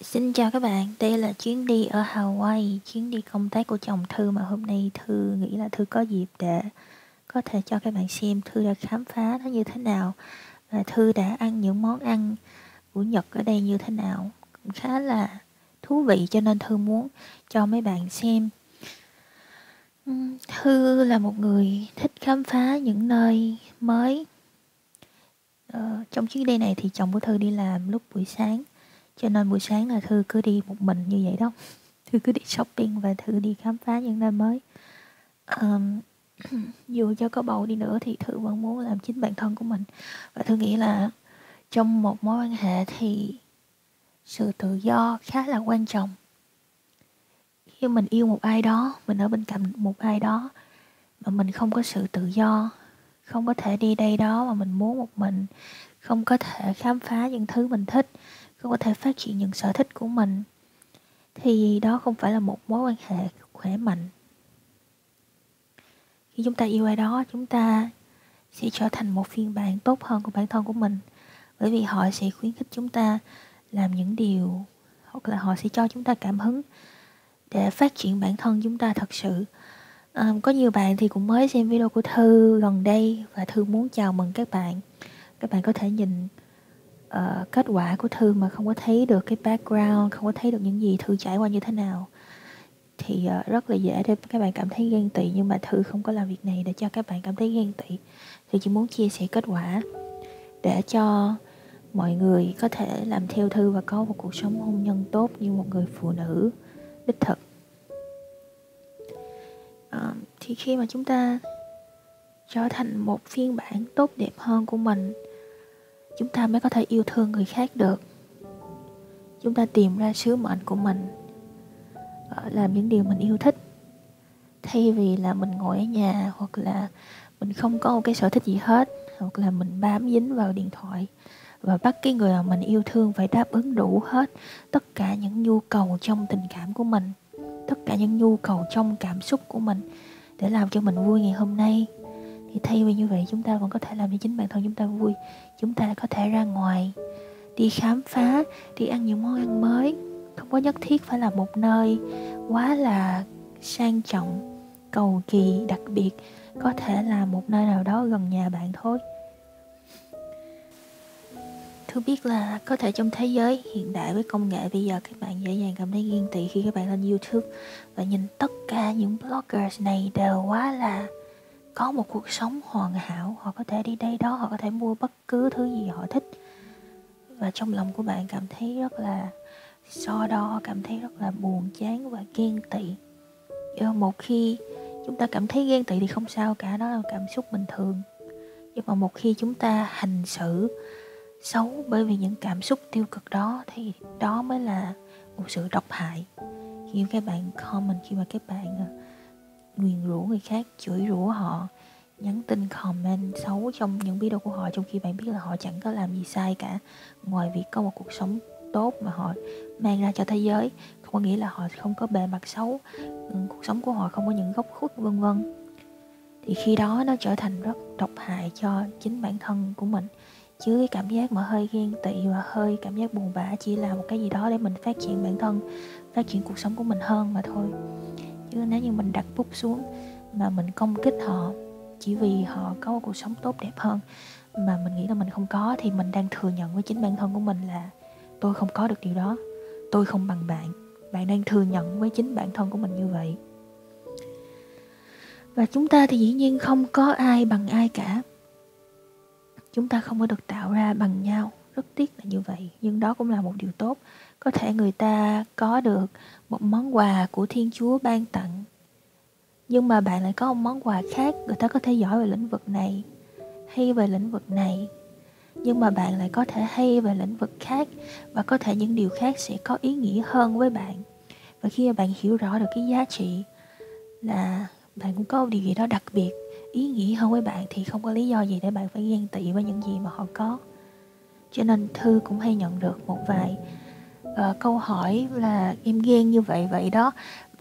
Xin chào các bạn, đây là chuyến đi ở Hawaii, chuyến đi công tác của chồng Thư mà hôm nay Thư nghĩ là Thư có dịp để có thể cho các bạn xem Thư đã khám phá nó như thế nào và Thư đã ăn những món ăn của Nhật ở đây như thế nào. Cũng khá là thú vị cho nên Thư muốn cho mấy bạn xem. Thư là một người thích khám phá những nơi mới. Ờ, trong chuyến đi này thì chồng của Thư đi làm lúc buổi sáng cho nên buổi sáng là thư cứ đi một mình như vậy đó. Thư cứ đi shopping và thư đi khám phá những nơi mới. Um, dù cho có bầu đi nữa thì thư vẫn muốn làm chính bản thân của mình. Và thư nghĩ là trong một mối quan hệ thì sự tự do khá là quan trọng. Khi mình yêu một ai đó mình ở bên cạnh một ai đó mà mình không có sự tự do không có thể đi đây đó mà mình muốn một mình không có thể khám phá những thứ mình thích không có thể phát triển những sở thích của mình thì đó không phải là một mối quan hệ khỏe mạnh. Khi chúng ta yêu ai đó chúng ta sẽ trở thành một phiên bản tốt hơn của bản thân của mình bởi vì họ sẽ khuyến khích chúng ta làm những điều hoặc là họ sẽ cho chúng ta cảm hứng để phát triển bản thân chúng ta thật sự. À, có nhiều bạn thì cũng mới xem video của thư gần đây và thư muốn chào mừng các bạn. Các bạn có thể nhìn uh, kết quả của thư mà không có thấy được cái background không có thấy được những gì thư trải qua như thế nào. Thì uh, rất là dễ để các bạn cảm thấy ghen tị nhưng mà thư không có làm việc này để cho các bạn cảm thấy ghen tị. Thì chỉ muốn chia sẻ kết quả để cho mọi người có thể làm theo thư và có một cuộc sống hôn nhân tốt như một người phụ nữ đích thực. Uh, thì khi mà chúng ta trở thành một phiên bản tốt đẹp hơn của mình chúng ta mới có thể yêu thương người khác được. Chúng ta tìm ra sứ mệnh của mình ờ, làm những điều mình yêu thích. Thay vì là mình ngồi ở nhà hoặc là mình không có một cái sở thích gì hết, hoặc là mình bám dính vào điện thoại và bắt cái người mà mình yêu thương phải đáp ứng đủ hết tất cả những nhu cầu trong tình cảm của mình, tất cả những nhu cầu trong cảm xúc của mình để làm cho mình vui ngày hôm nay thì thay vì như vậy, chúng ta vẫn có thể làm cho chính bản thân chúng ta vui. Chúng ta có thể ra ngoài, đi khám phá, đi ăn những món ăn mới. Không có nhất thiết phải là một nơi quá là sang trọng, cầu kỳ, đặc biệt. Có thể là một nơi nào đó gần nhà bạn thôi. Thư biết là có thể trong thế giới hiện đại với công nghệ, bây giờ các bạn dễ dàng cảm thấy ghen tị khi các bạn lên YouTube và nhìn tất cả những bloggers này đều quá là có một cuộc sống hoàn hảo, họ có thể đi đây đó, họ có thể mua bất cứ thứ gì họ thích. Và trong lòng của bạn cảm thấy rất là so đo, cảm thấy rất là buồn, chán và ghen tị. Một khi chúng ta cảm thấy ghen tị thì không sao cả, đó là cảm xúc bình thường. Nhưng mà một khi chúng ta hành xử xấu bởi vì những cảm xúc tiêu cực đó, thì đó mới là một sự độc hại. Khi các bạn comment, khi mà các bạn à, nguyền rủa người khác, chửi rủa họ, nhắn tin comment xấu trong những video của họ trong khi bạn biết là họ chẳng có làm gì sai cả. Ngoài việc có một cuộc sống tốt mà họ mang ra cho thế giới, không có nghĩa là họ không có bề mặt xấu cuộc sống của họ không có những góc khuất, vân vân. Thì khi đó nó trở thành rất độc hại cho chính bản thân của mình. Chứ cái cảm giác mà hơi ghen tị và hơi cảm giác buồn bã chỉ là một cái gì đó để mình phát triển bản thân, phát triển cuộc sống của mình hơn mà thôi chứ nếu như mình đặt bút xuống mà mình công kích họ, chỉ vì họ có một cuộc sống tốt đẹp hơn mà mình nghĩ là mình không có, thì mình đang thừa nhận với chính bản thân của mình là tôi không có được điều đó. Tôi không bằng bạn. Bạn đang thừa nhận với chính bản thân của mình như vậy. Và chúng ta thì dĩ nhiên không có ai bằng ai cả. Chúng ta không có được tạo ra bằng nhau. Rất tiếc là như vậy. Nhưng đó cũng là một điều tốt có thể người ta có được một món quà của thiên chúa ban tặng. Nhưng mà bạn lại có một món quà khác người ta có thể giỏi về lĩnh vực này, hay về lĩnh vực này. Nhưng mà bạn lại có thể hay về lĩnh vực khác và có thể những điều khác sẽ có ý nghĩa hơn với bạn. Và khi mà bạn hiểu rõ được cái giá trị là bạn cũng có một điều gì đó đặc biệt, ý nghĩa hơn với bạn thì không có lý do gì để bạn phải ghen tị với những gì mà họ có. Cho nên thư cũng hay nhận được một vài uh, câu hỏi là em ghen như vậy vậy đó.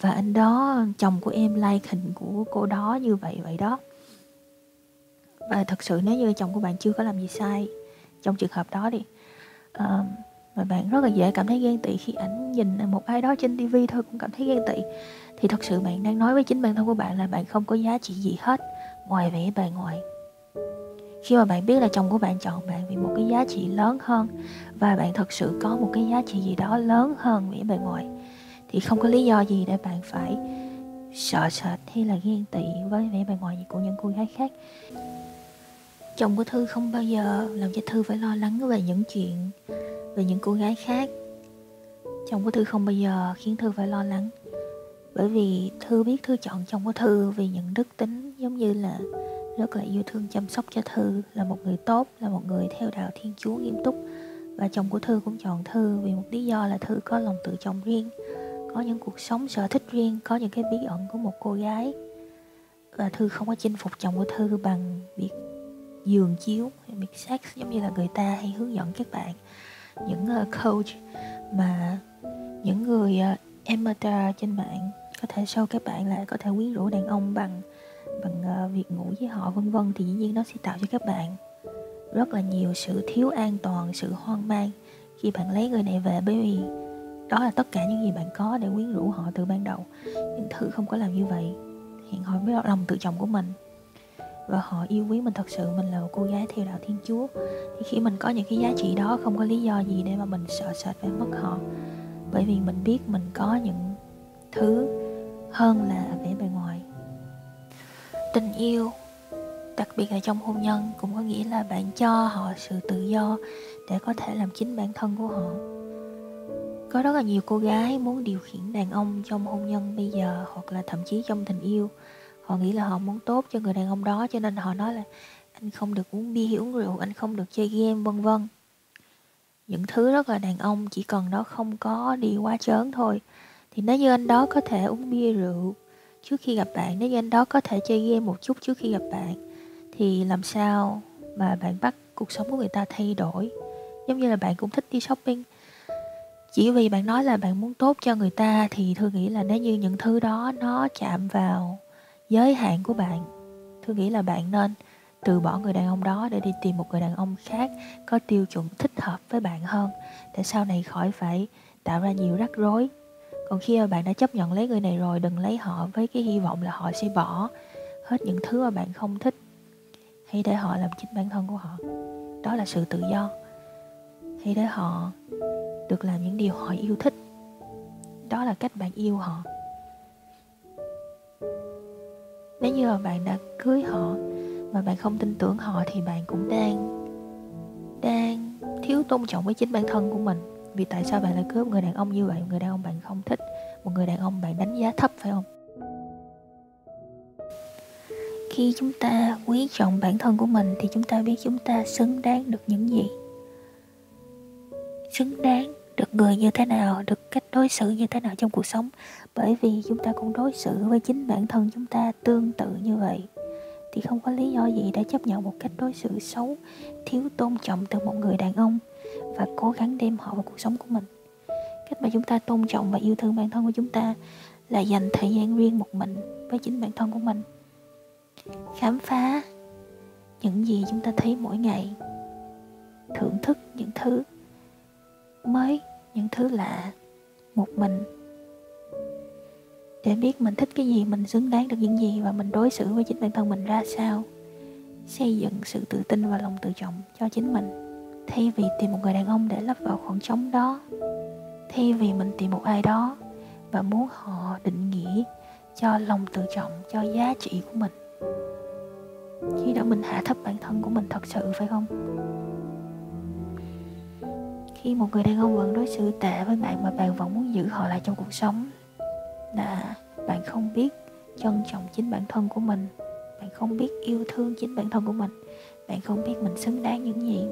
Và anh đó chồng của em like hình của cô đó như vậy vậy đó. Và thật sự nếu như chồng của bạn chưa có làm gì sai trong trường hợp đó đi uh, mà bạn rất là dễ cảm thấy ghen tị khi ảnh nhìn một ai đó trên tivi thôi cũng cảm thấy ghen tị thì thật sự bạn đang nói với chính bản thân của bạn là bạn không có giá trị gì hết ngoài vẻ bề ngoài khi mà bạn biết là chồng của bạn chọn bạn vì một cái giá trị lớn hơn và bạn thật sự có một cái giá trị gì đó lớn hơn vẻ bề ngoài, thì không có lý do gì để bạn phải sợ sệt hay là ghen tị với vẻ bề ngoài của những cô gái khác. Chồng của thư không bao giờ làm cho thư phải lo lắng về những chuyện về những cô gái khác. Chồng của thư không bao giờ khiến thư phải lo lắng bởi vì thư biết thư chọn chồng của thư vì những đức tính giống như là rất là yêu thương chăm sóc cho thư là một người tốt là một người theo đạo thiên chúa nghiêm túc. Và chồng của thư cũng chọn thư vì một lý do là thư có lòng tự trọng riêng có những cuộc sống sở thích riêng có những cái bí ẩn của một cô gái. Và thư không có chinh phục chồng của thư bằng việc giường chiếu việc sex giống như là người ta hay hướng dẫn các bạn. Những uh, coach mà những người uh, amateur trên mạng có thể show các bạn là có thể quyến rũ đàn ông bằng bằng uh, việc ngủ với họ vân vân thì dĩ nhiên nó sẽ tạo cho các bạn rất là nhiều sự thiếu an toàn sự hoang mang khi bạn lấy người này về. Bởi vì đó là tất cả những gì bạn có để quyến rũ họ từ ban đầu. Nhưng thử không có làm như vậy hiện họ với lòng tự trọng của mình. Và họ yêu quý mình thật sự mình là một cô gái theo đạo thiên chúa. Thì khi mình có những cái giá trị đó không có lý do gì để mà mình sợ sệt phải mất họ. Bởi vì mình biết mình có những thứ hơn là vẻ bề ngoài tình yêu. Đặc biệt là trong hôn nhân cũng có nghĩa là bạn cho họ sự tự do để có thể làm chính bản thân của họ. Có rất là nhiều cô gái muốn điều khiển đàn ông trong hôn nhân bây giờ hoặc là thậm chí trong tình yêu. Họ nghĩ là họ muốn tốt cho người đàn ông đó cho nên họ nói là anh không được uống bia, uống rượu, anh không được chơi game, vân vân. Những thứ rất là đàn ông chỉ cần nó không có đi quá chớn thôi thì nếu như anh đó có thể uống bia, rượu trước khi gặp bạn, nếu như anh đó có thể chơi game một chút trước khi gặp bạn, thì làm sao mà bạn bắt cuộc sống của người ta thay đổi? Giống như là bạn cũng thích đi shopping. Chỉ vì bạn nói là bạn muốn tốt cho người ta thì thư nghĩ là nếu như những thứ đó nó chạm vào giới hạn của bạn, thư nghĩ là bạn nên từ bỏ người đàn ông đó để đi tìm một người đàn ông khác có tiêu chuẩn thích hợp với bạn hơn, để sau này khỏi phải tạo ra nhiều rắc rối còn khi mà bạn đã chấp nhận lấy người này rồi, đừng lấy họ với cái hy vọng là họ sẽ bỏ hết những thứ mà bạn không thích. Hãy để họ làm chính bản thân của họ. Đó là sự tự do. Hãy để họ được làm những điều họ yêu thích. Đó là cách bạn yêu họ. Nếu như mà bạn đã cưới họ mà bạn không tin tưởng họ thì bạn cũng đang đang thiếu tôn trọng với chính bản thân của mình vì tại sao bạn lại cướp người đàn ông như vậy? Người đàn ông bạn không thích. Một người đàn ông bạn đánh giá thấp, phải không? Khi chúng ta quý trọng bản thân của mình thì chúng ta biết chúng ta xứng đáng được những gì? Xứng đáng được người như thế nào? Được cách đối xử như thế nào trong cuộc sống? Bởi vì chúng ta cũng đối xử với chính bản thân chúng ta tương tự như vậy. Thì không có lý do gì để chấp nhận một cách đối xử xấu, thiếu tôn trọng từ một người đàn ông và cố gắng đem họ vào cuộc sống của mình. Cách mà chúng ta tôn trọng và yêu thương bản thân của chúng ta là dành thời gian riêng một mình với chính bản thân của mình. Khám phá những gì chúng ta thấy mỗi ngày. Thưởng thức những thứ mới, những thứ lạ một mình. Để biết mình thích cái gì, mình xứng đáng được những gì và mình đối xử với chính bản thân mình ra sao. Xây dựng sự tự tin và lòng tự trọng cho chính mình thay vì tìm một người đàn ông để lấp vào khoảng trống đó, thay vì mình tìm một ai đó và muốn họ định nghĩa cho lòng tự trọng, cho giá trị của mình. Khi đó mình hạ thấp bản thân của mình thật sự, phải không? Khi một người đàn ông vẫn đối xử tệ với bạn mà bạn vẫn muốn giữ họ lại trong cuộc sống, là bạn không biết trân trọng chính bản thân của mình, bạn không biết yêu thương chính bản thân của mình, bạn không biết mình xứng đáng những gì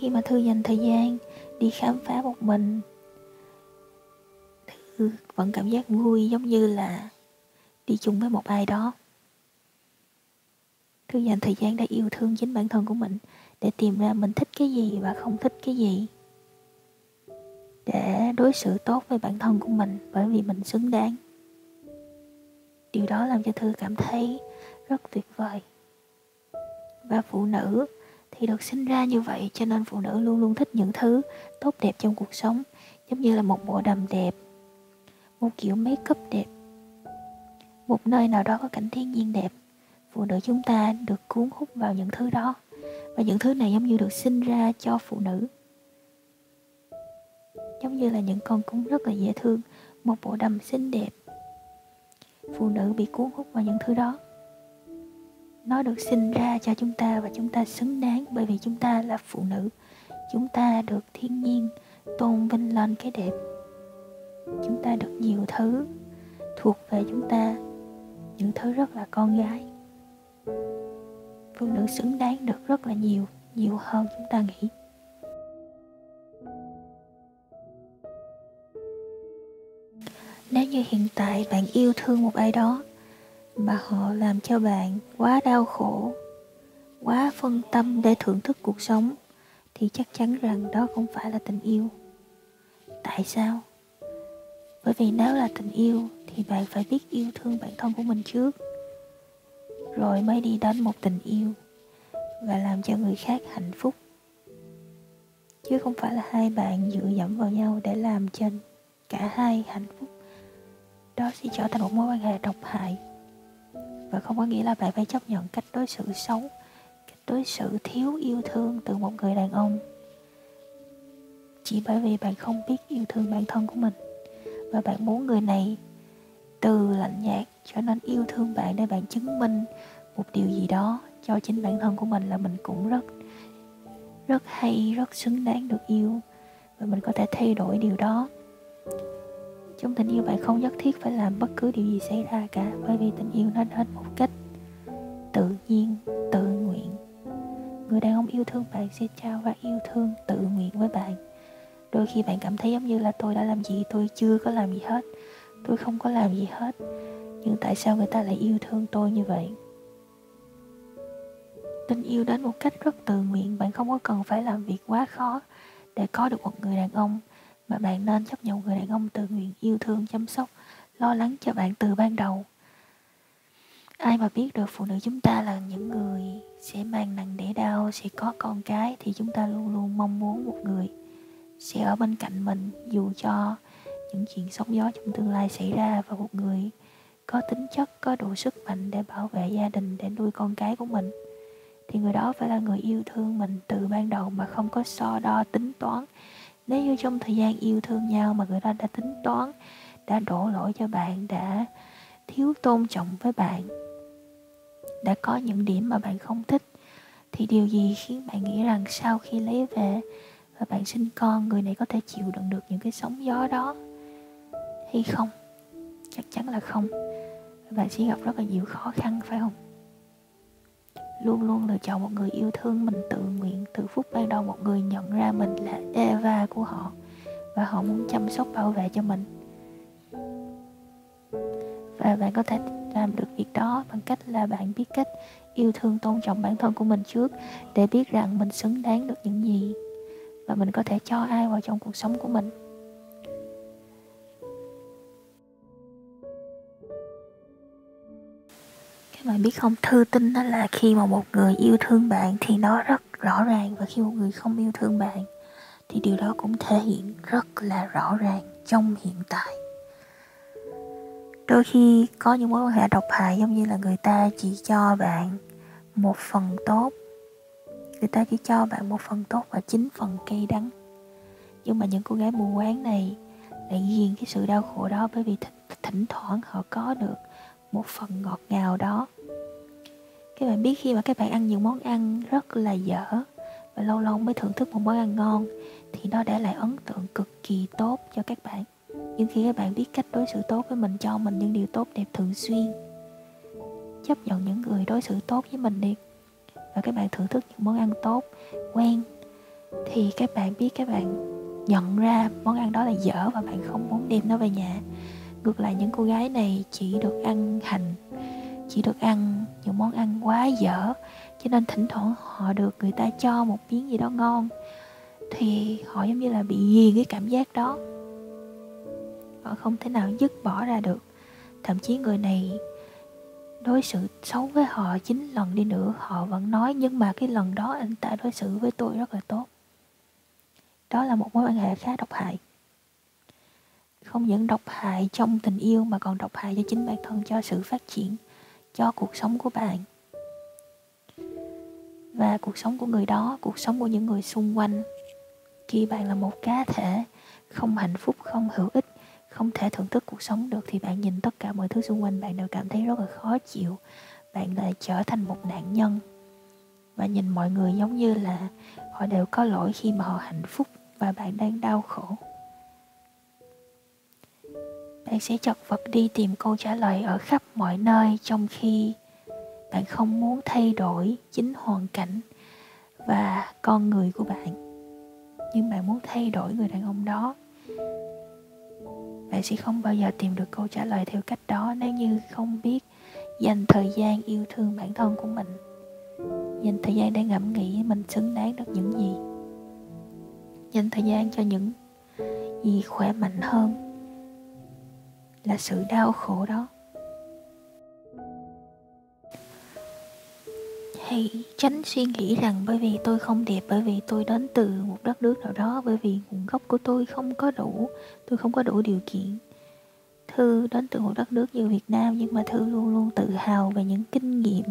khi mà thư dành thời gian đi khám phá một mình. Thư vẫn cảm giác vui giống như là đi chung với một ai đó. Thư dành thời gian để yêu thương chính bản thân của mình, để tìm ra mình thích cái gì và không thích cái gì. Để đối xử tốt với bản thân của mình bởi vì mình xứng đáng. Điều đó làm cho thư cảm thấy rất tuyệt vời. Và phụ nữ thì được sinh ra như vậy, cho nên phụ nữ luôn luôn thích những thứ tốt đẹp trong cuộc sống, giống như là một bộ đầm đẹp, một kiểu make up đẹp, một nơi nào đó có cảnh thiên nhiên đẹp. Phụ nữ chúng ta được cuốn hút vào những thứ đó, và những thứ này giống như được sinh ra cho phụ nữ. Giống như là những con cún rất là dễ thương, một bộ đầm xinh đẹp. Phụ nữ bị cuốn hút vào những thứ đó nó được sinh ra cho chúng ta và chúng ta xứng đáng bởi vì chúng ta là phụ nữ. Chúng ta được thiên nhiên tôn vinh lên cái đẹp. Chúng ta được nhiều thứ thuộc về chúng ta. Những thứ rất là con gái. Phụ nữ xứng đáng được rất là nhiều nhiều hơn chúng ta nghĩ. Nếu như hiện tại bạn yêu thương một ai đó mà họ làm cho bạn quá đau khổ, quá phân tâm để thưởng thức cuộc sống, thì chắc chắn rằng đó không phải là tình yêu. Tại sao? Bởi vì nếu là tình yêu, thì bạn phải biết yêu thương bản thân của mình trước. Rồi mới đi đến một tình yêu, và làm cho người khác hạnh phúc. Chứ không phải là hai bạn dựa dẫm vào nhau để làm cho cả hai hạnh phúc. Đó sẽ trở thành một mối quan hệ độc hại và không có nghĩa là bạn phải chấp nhận cách đối xử xấu, cách đối xử thiếu yêu thương từ một người đàn ông. Chỉ bởi vì bạn không biết yêu thương bản thân của mình và bạn muốn người này từ lạnh nhạt cho nên yêu thương bạn để bạn chứng minh một điều gì đó cho chính bản thân của mình là mình cũng rất rất hay, rất xứng đáng được yêu và mình có thể thay đổi điều đó trong tình yêu bạn không nhất thiết phải làm bất cứ điều gì xảy ra cả, bởi vì tình yêu nó đến một cách tự nhiên, tự nguyện. Người đàn ông yêu thương bạn sẽ trao và yêu thương tự nguyện với bạn. Đôi khi bạn cảm thấy giống như là tôi đã làm gì, tôi chưa có làm gì hết, tôi không có làm gì hết. Nhưng tại sao người ta lại yêu thương tôi như vậy? Tình yêu đến một cách rất tự nguyện, bạn không có cần phải làm việc quá khó để có được một người đàn ông mà bạn nên chấp nhận người đàn ông tự nguyện yêu thương chăm sóc, lo lắng cho bạn từ ban đầu. Ai mà biết được phụ nữ chúng ta là những người sẽ mang nặng đẻ đau, sẽ có con cái thì chúng ta luôn luôn mong muốn một người sẽ ở bên cạnh mình dù cho những chuyện sóng gió trong tương lai xảy ra và một người có tính chất, có đủ sức mạnh để bảo vệ gia đình, để nuôi con cái của mình. Thì người đó phải là người yêu thương mình từ ban đầu mà không có so đo tính toán nếu như trong thời gian yêu thương nhau mà người ta đã tính toán, đã đổ lỗi cho bạn, đã thiếu tôn trọng với bạn, đã có những điểm mà bạn không thích, thì điều gì khiến bạn nghĩ rằng sau khi lấy về và bạn sinh con, người này có thể chịu đựng được những cái sóng gió đó hay không? Chắc chắn là không. Bạn sẽ gặp rất là nhiều khó khăn, phải không? Luôn luôn lựa chọn một người yêu thương mình tự nguyện, từ phút ban đầu một người nhận ra mình là Eva của họ và họ muốn chăm sóc bảo vệ cho mình. Và bạn có thể làm được việc đó bằng cách là bạn biết cách yêu thương tôn trọng bản thân của mình trước để biết rằng mình xứng đáng được những gì và mình có thể cho ai vào trong cuộc sống của mình. Các bạn biết không? Thư tin đó là khi mà một người yêu thương bạn thì nó rất rõ ràng. Và khi một người không yêu thương bạn thì điều đó cũng thể hiện rất là rõ ràng trong hiện tại. Đôi khi có những mối quan hệ độc hại giống như là người ta chỉ cho bạn một phần tốt. Người ta chỉ cho bạn một phần tốt và chín phần cay đắng. Nhưng mà những cô gái mù quáng này lại ghiền cái sự đau khổ đó bởi vì thỉnh thoảng họ có được một phần ngọt ngào đó. Các bạn biết khi mà các bạn ăn những món ăn rất là dở và lâu lâu mới thưởng thức một món ăn ngon thì nó để lại ấn tượng cực kỳ tốt cho các bạn. Nhưng khi các bạn biết cách đối xử tốt với mình, cho mình những điều tốt đẹp thường xuyên, chấp nhận những người đối xử tốt với mình đi, và các bạn thưởng thức những món ăn tốt, quen, thì các bạn biết các bạn nhận ra món ăn đó là dở và bạn không muốn đem nó về nhà ngược lại những cô gái này chỉ được ăn hành, chỉ được ăn những món ăn quá dở, cho nên thỉnh thoảng họ được người ta cho một miếng gì đó ngon, thì họ giống như là bị ghiền cái cảm giác đó. Họ không thể nào dứt bỏ ra được. Thậm chí người này đối xử xấu với họ chín lần đi nữa, họ vẫn nói nhưng mà cái lần đó anh ta đối xử với tôi rất là tốt. Đó là một mối quan hệ khá độc hại không những độc hại trong tình yêu mà còn độc hại cho chính bản thân, cho sự phát triển, cho cuộc sống của bạn. Và cuộc sống của người đó, cuộc sống của những người xung quanh, khi bạn là một cá thể không hạnh phúc, không hữu ích, không thể thưởng thức cuộc sống được, thì bạn nhìn tất cả mọi thứ xung quanh bạn đều cảm thấy rất là khó chịu. Bạn lại trở thành một nạn nhân. Và nhìn mọi người giống như là họ đều có lỗi khi mà họ hạnh phúc và bạn đang đau khổ bạn sẽ chật vật đi tìm câu trả lời ở khắp mọi nơi trong khi bạn không muốn thay đổi chính hoàn cảnh và con người của bạn. Nhưng bạn muốn thay đổi người đàn ông đó. Bạn sẽ không bao giờ tìm được câu trả lời theo cách đó nếu như không biết dành thời gian yêu thương bản thân của mình. Dành thời gian để ngẫm nghĩ mình xứng đáng được những gì. Dành thời gian cho những gì khỏe mạnh hơn là sự đau khổ đó. Hãy tránh suy nghĩ rằng bởi vì tôi không đẹp, bởi vì tôi đến từ một đất nước nào đó, bởi vì nguồn gốc của tôi không có đủ, tôi không có đủ điều kiện thư đến từ một đất nước như việt nam, nhưng mà thư luôn luôn tự hào về những kinh nghiệm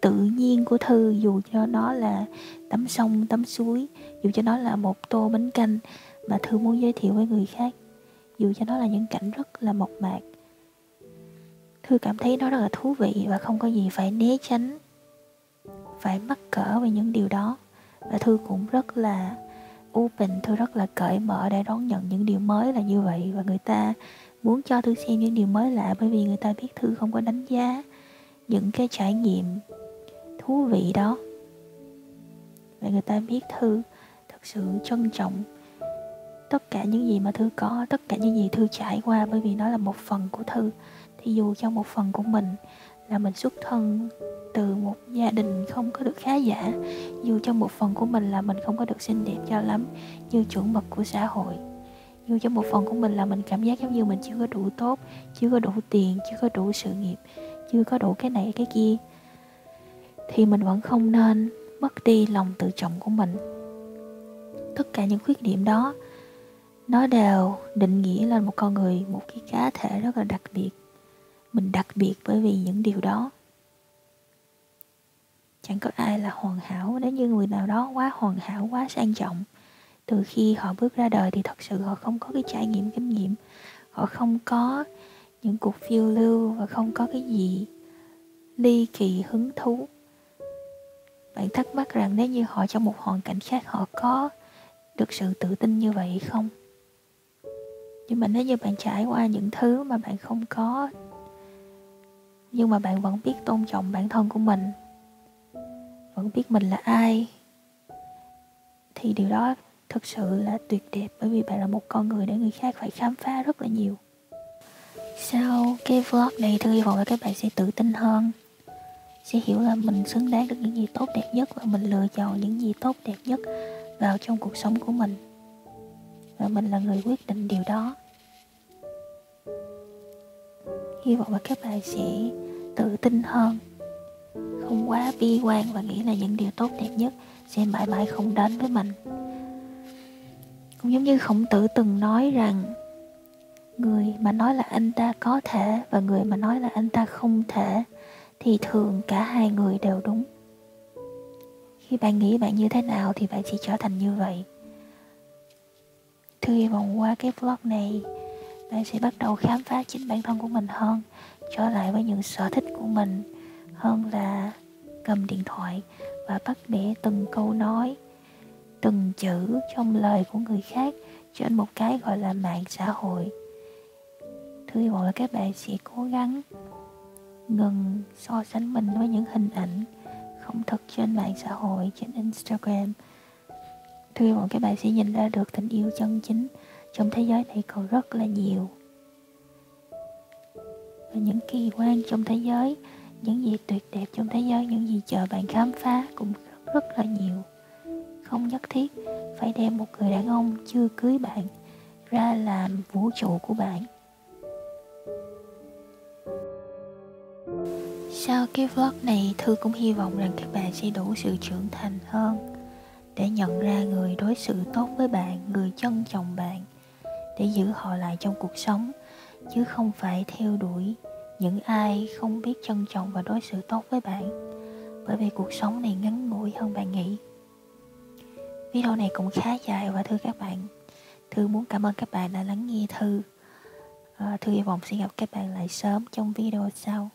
tự nhiên của thư, dù cho nó là tắm sông tắm suối, dù cho nó là một tô bánh canh mà thư muốn giới thiệu với người khác dù cho nó là những cảnh rất là mộc mạc, thư cảm thấy nó rất là thú vị và không có gì phải né tránh, phải mắc cỡ về những điều đó. Và thư cũng rất là open, thư rất là cởi mở để đón nhận những điều mới là như vậy. Và người ta muốn cho thư xem những điều mới lạ bởi vì người ta biết thư không có đánh giá những cái trải nghiệm thú vị đó. Và người ta biết thư thật sự trân trọng tất cả những gì mà thư có, tất cả những gì thư trải qua, bởi vì nó là một phần của thư. Thì dù cho một phần của mình là mình xuất thân từ một gia đình không có được khá giả, dù cho một phần của mình là mình không có được xinh đẹp cho lắm, như chuẩn mực của xã hội. Dù cho một phần của mình là mình cảm giác giống như mình chưa có đủ tốt, chưa có đủ tiền, chưa có đủ sự nghiệp, chưa có đủ cái này, cái kia, thì mình vẫn không nên mất đi lòng tự trọng của mình. Tất cả những khuyết điểm đó nó đều định nghĩa lên một con người, một cái cá thể rất là đặc biệt. Mình đặc biệt bởi vì những điều đó. Chẳng có ai là hoàn hảo nếu như người nào đó quá hoàn hảo, quá sang trọng. Từ khi họ bước ra đời thì thật sự họ không có cái trải nghiệm, kinh nghiệm. Họ không có những cuộc phiêu lưu và không có cái gì ly kỳ hứng thú. Bạn thắc mắc rằng nếu như họ trong một hoàn cảnh khác, họ có được sự tự tin như vậy không? Nhưng mà nếu như bạn trải qua những thứ mà bạn không có, nhưng mà bạn vẫn biết tôn trọng bản thân của mình, vẫn biết mình là ai, thì điều đó thực sự là tuyệt đẹp, bởi vì bạn là một con người để người khác phải khám phá rất là nhiều. Sau cái vlog này, tôi hy vọng là các bạn sẽ tự tin hơn, sẽ hiểu là mình xứng đáng được những gì tốt đẹp nhất và mình lựa chọn những gì tốt đẹp nhất vào trong cuộc sống của mình và mình là người quyết định điều đó. Hy vọng là các bạn sẽ tự tin hơn. Không quá bi quan và nghĩ là những điều tốt đẹp nhất sẽ mãi mãi không đến với mình. Cũng giống như khổng tử từng nói rằng, người mà nói là anh ta có thể và người mà nói là anh ta không thể thì thường cả hai người đều đúng. Khi bạn nghĩ bạn như thế nào thì bạn sẽ trở thành như vậy thư hy vọng qua cái vlog này, bạn sẽ bắt đầu khám phá chính bản thân của mình hơn, trở lại với những sở thích của mình, hơn là cầm điện thoại và bắt bẻ từng câu nói, từng chữ trong lời của người khác trên một cái gọi là mạng xã hội. Thư hy vọng là các bạn sẽ cố gắng ngừng so sánh mình với những hình ảnh không thật trên mạng xã hội, trên instagram. Tôi hy vọng các bạn sẽ nhìn ra được tình yêu chân chính trong thế giới này còn rất là nhiều. Và những kỳ quan trong thế giới những gì tuyệt đẹp trong thế giới những gì chờ bạn khám phá cũng rất, rất là nhiều. Không nhất thiết phải đem một người đàn ông chưa cưới bạn ra làm vũ trụ của bạn. Sau cái vlog này Thư cũng hy vọng rằng các bạn sẽ đủ sự trưởng thành hơn. Để nhận ra người đối xử tốt với bạn, người trân trọng bạn Để giữ họ lại trong cuộc sống Chứ không phải theo đuổi những ai không biết trân trọng và đối xử tốt với bạn. Bởi vì cuộc sống này ngắn ngủi hơn bạn nghĩ. Video này cũng khá dài và thưa các bạn. Thư muốn cảm ơn các bạn đã lắng nghe Thư. À, Thư hy vọng sẽ gặp các bạn lại sớm trong video sau.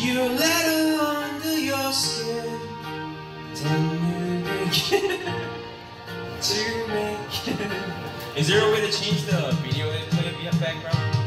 You let her under your skin, then you begin to make. Is there a way to change the video that play in the background?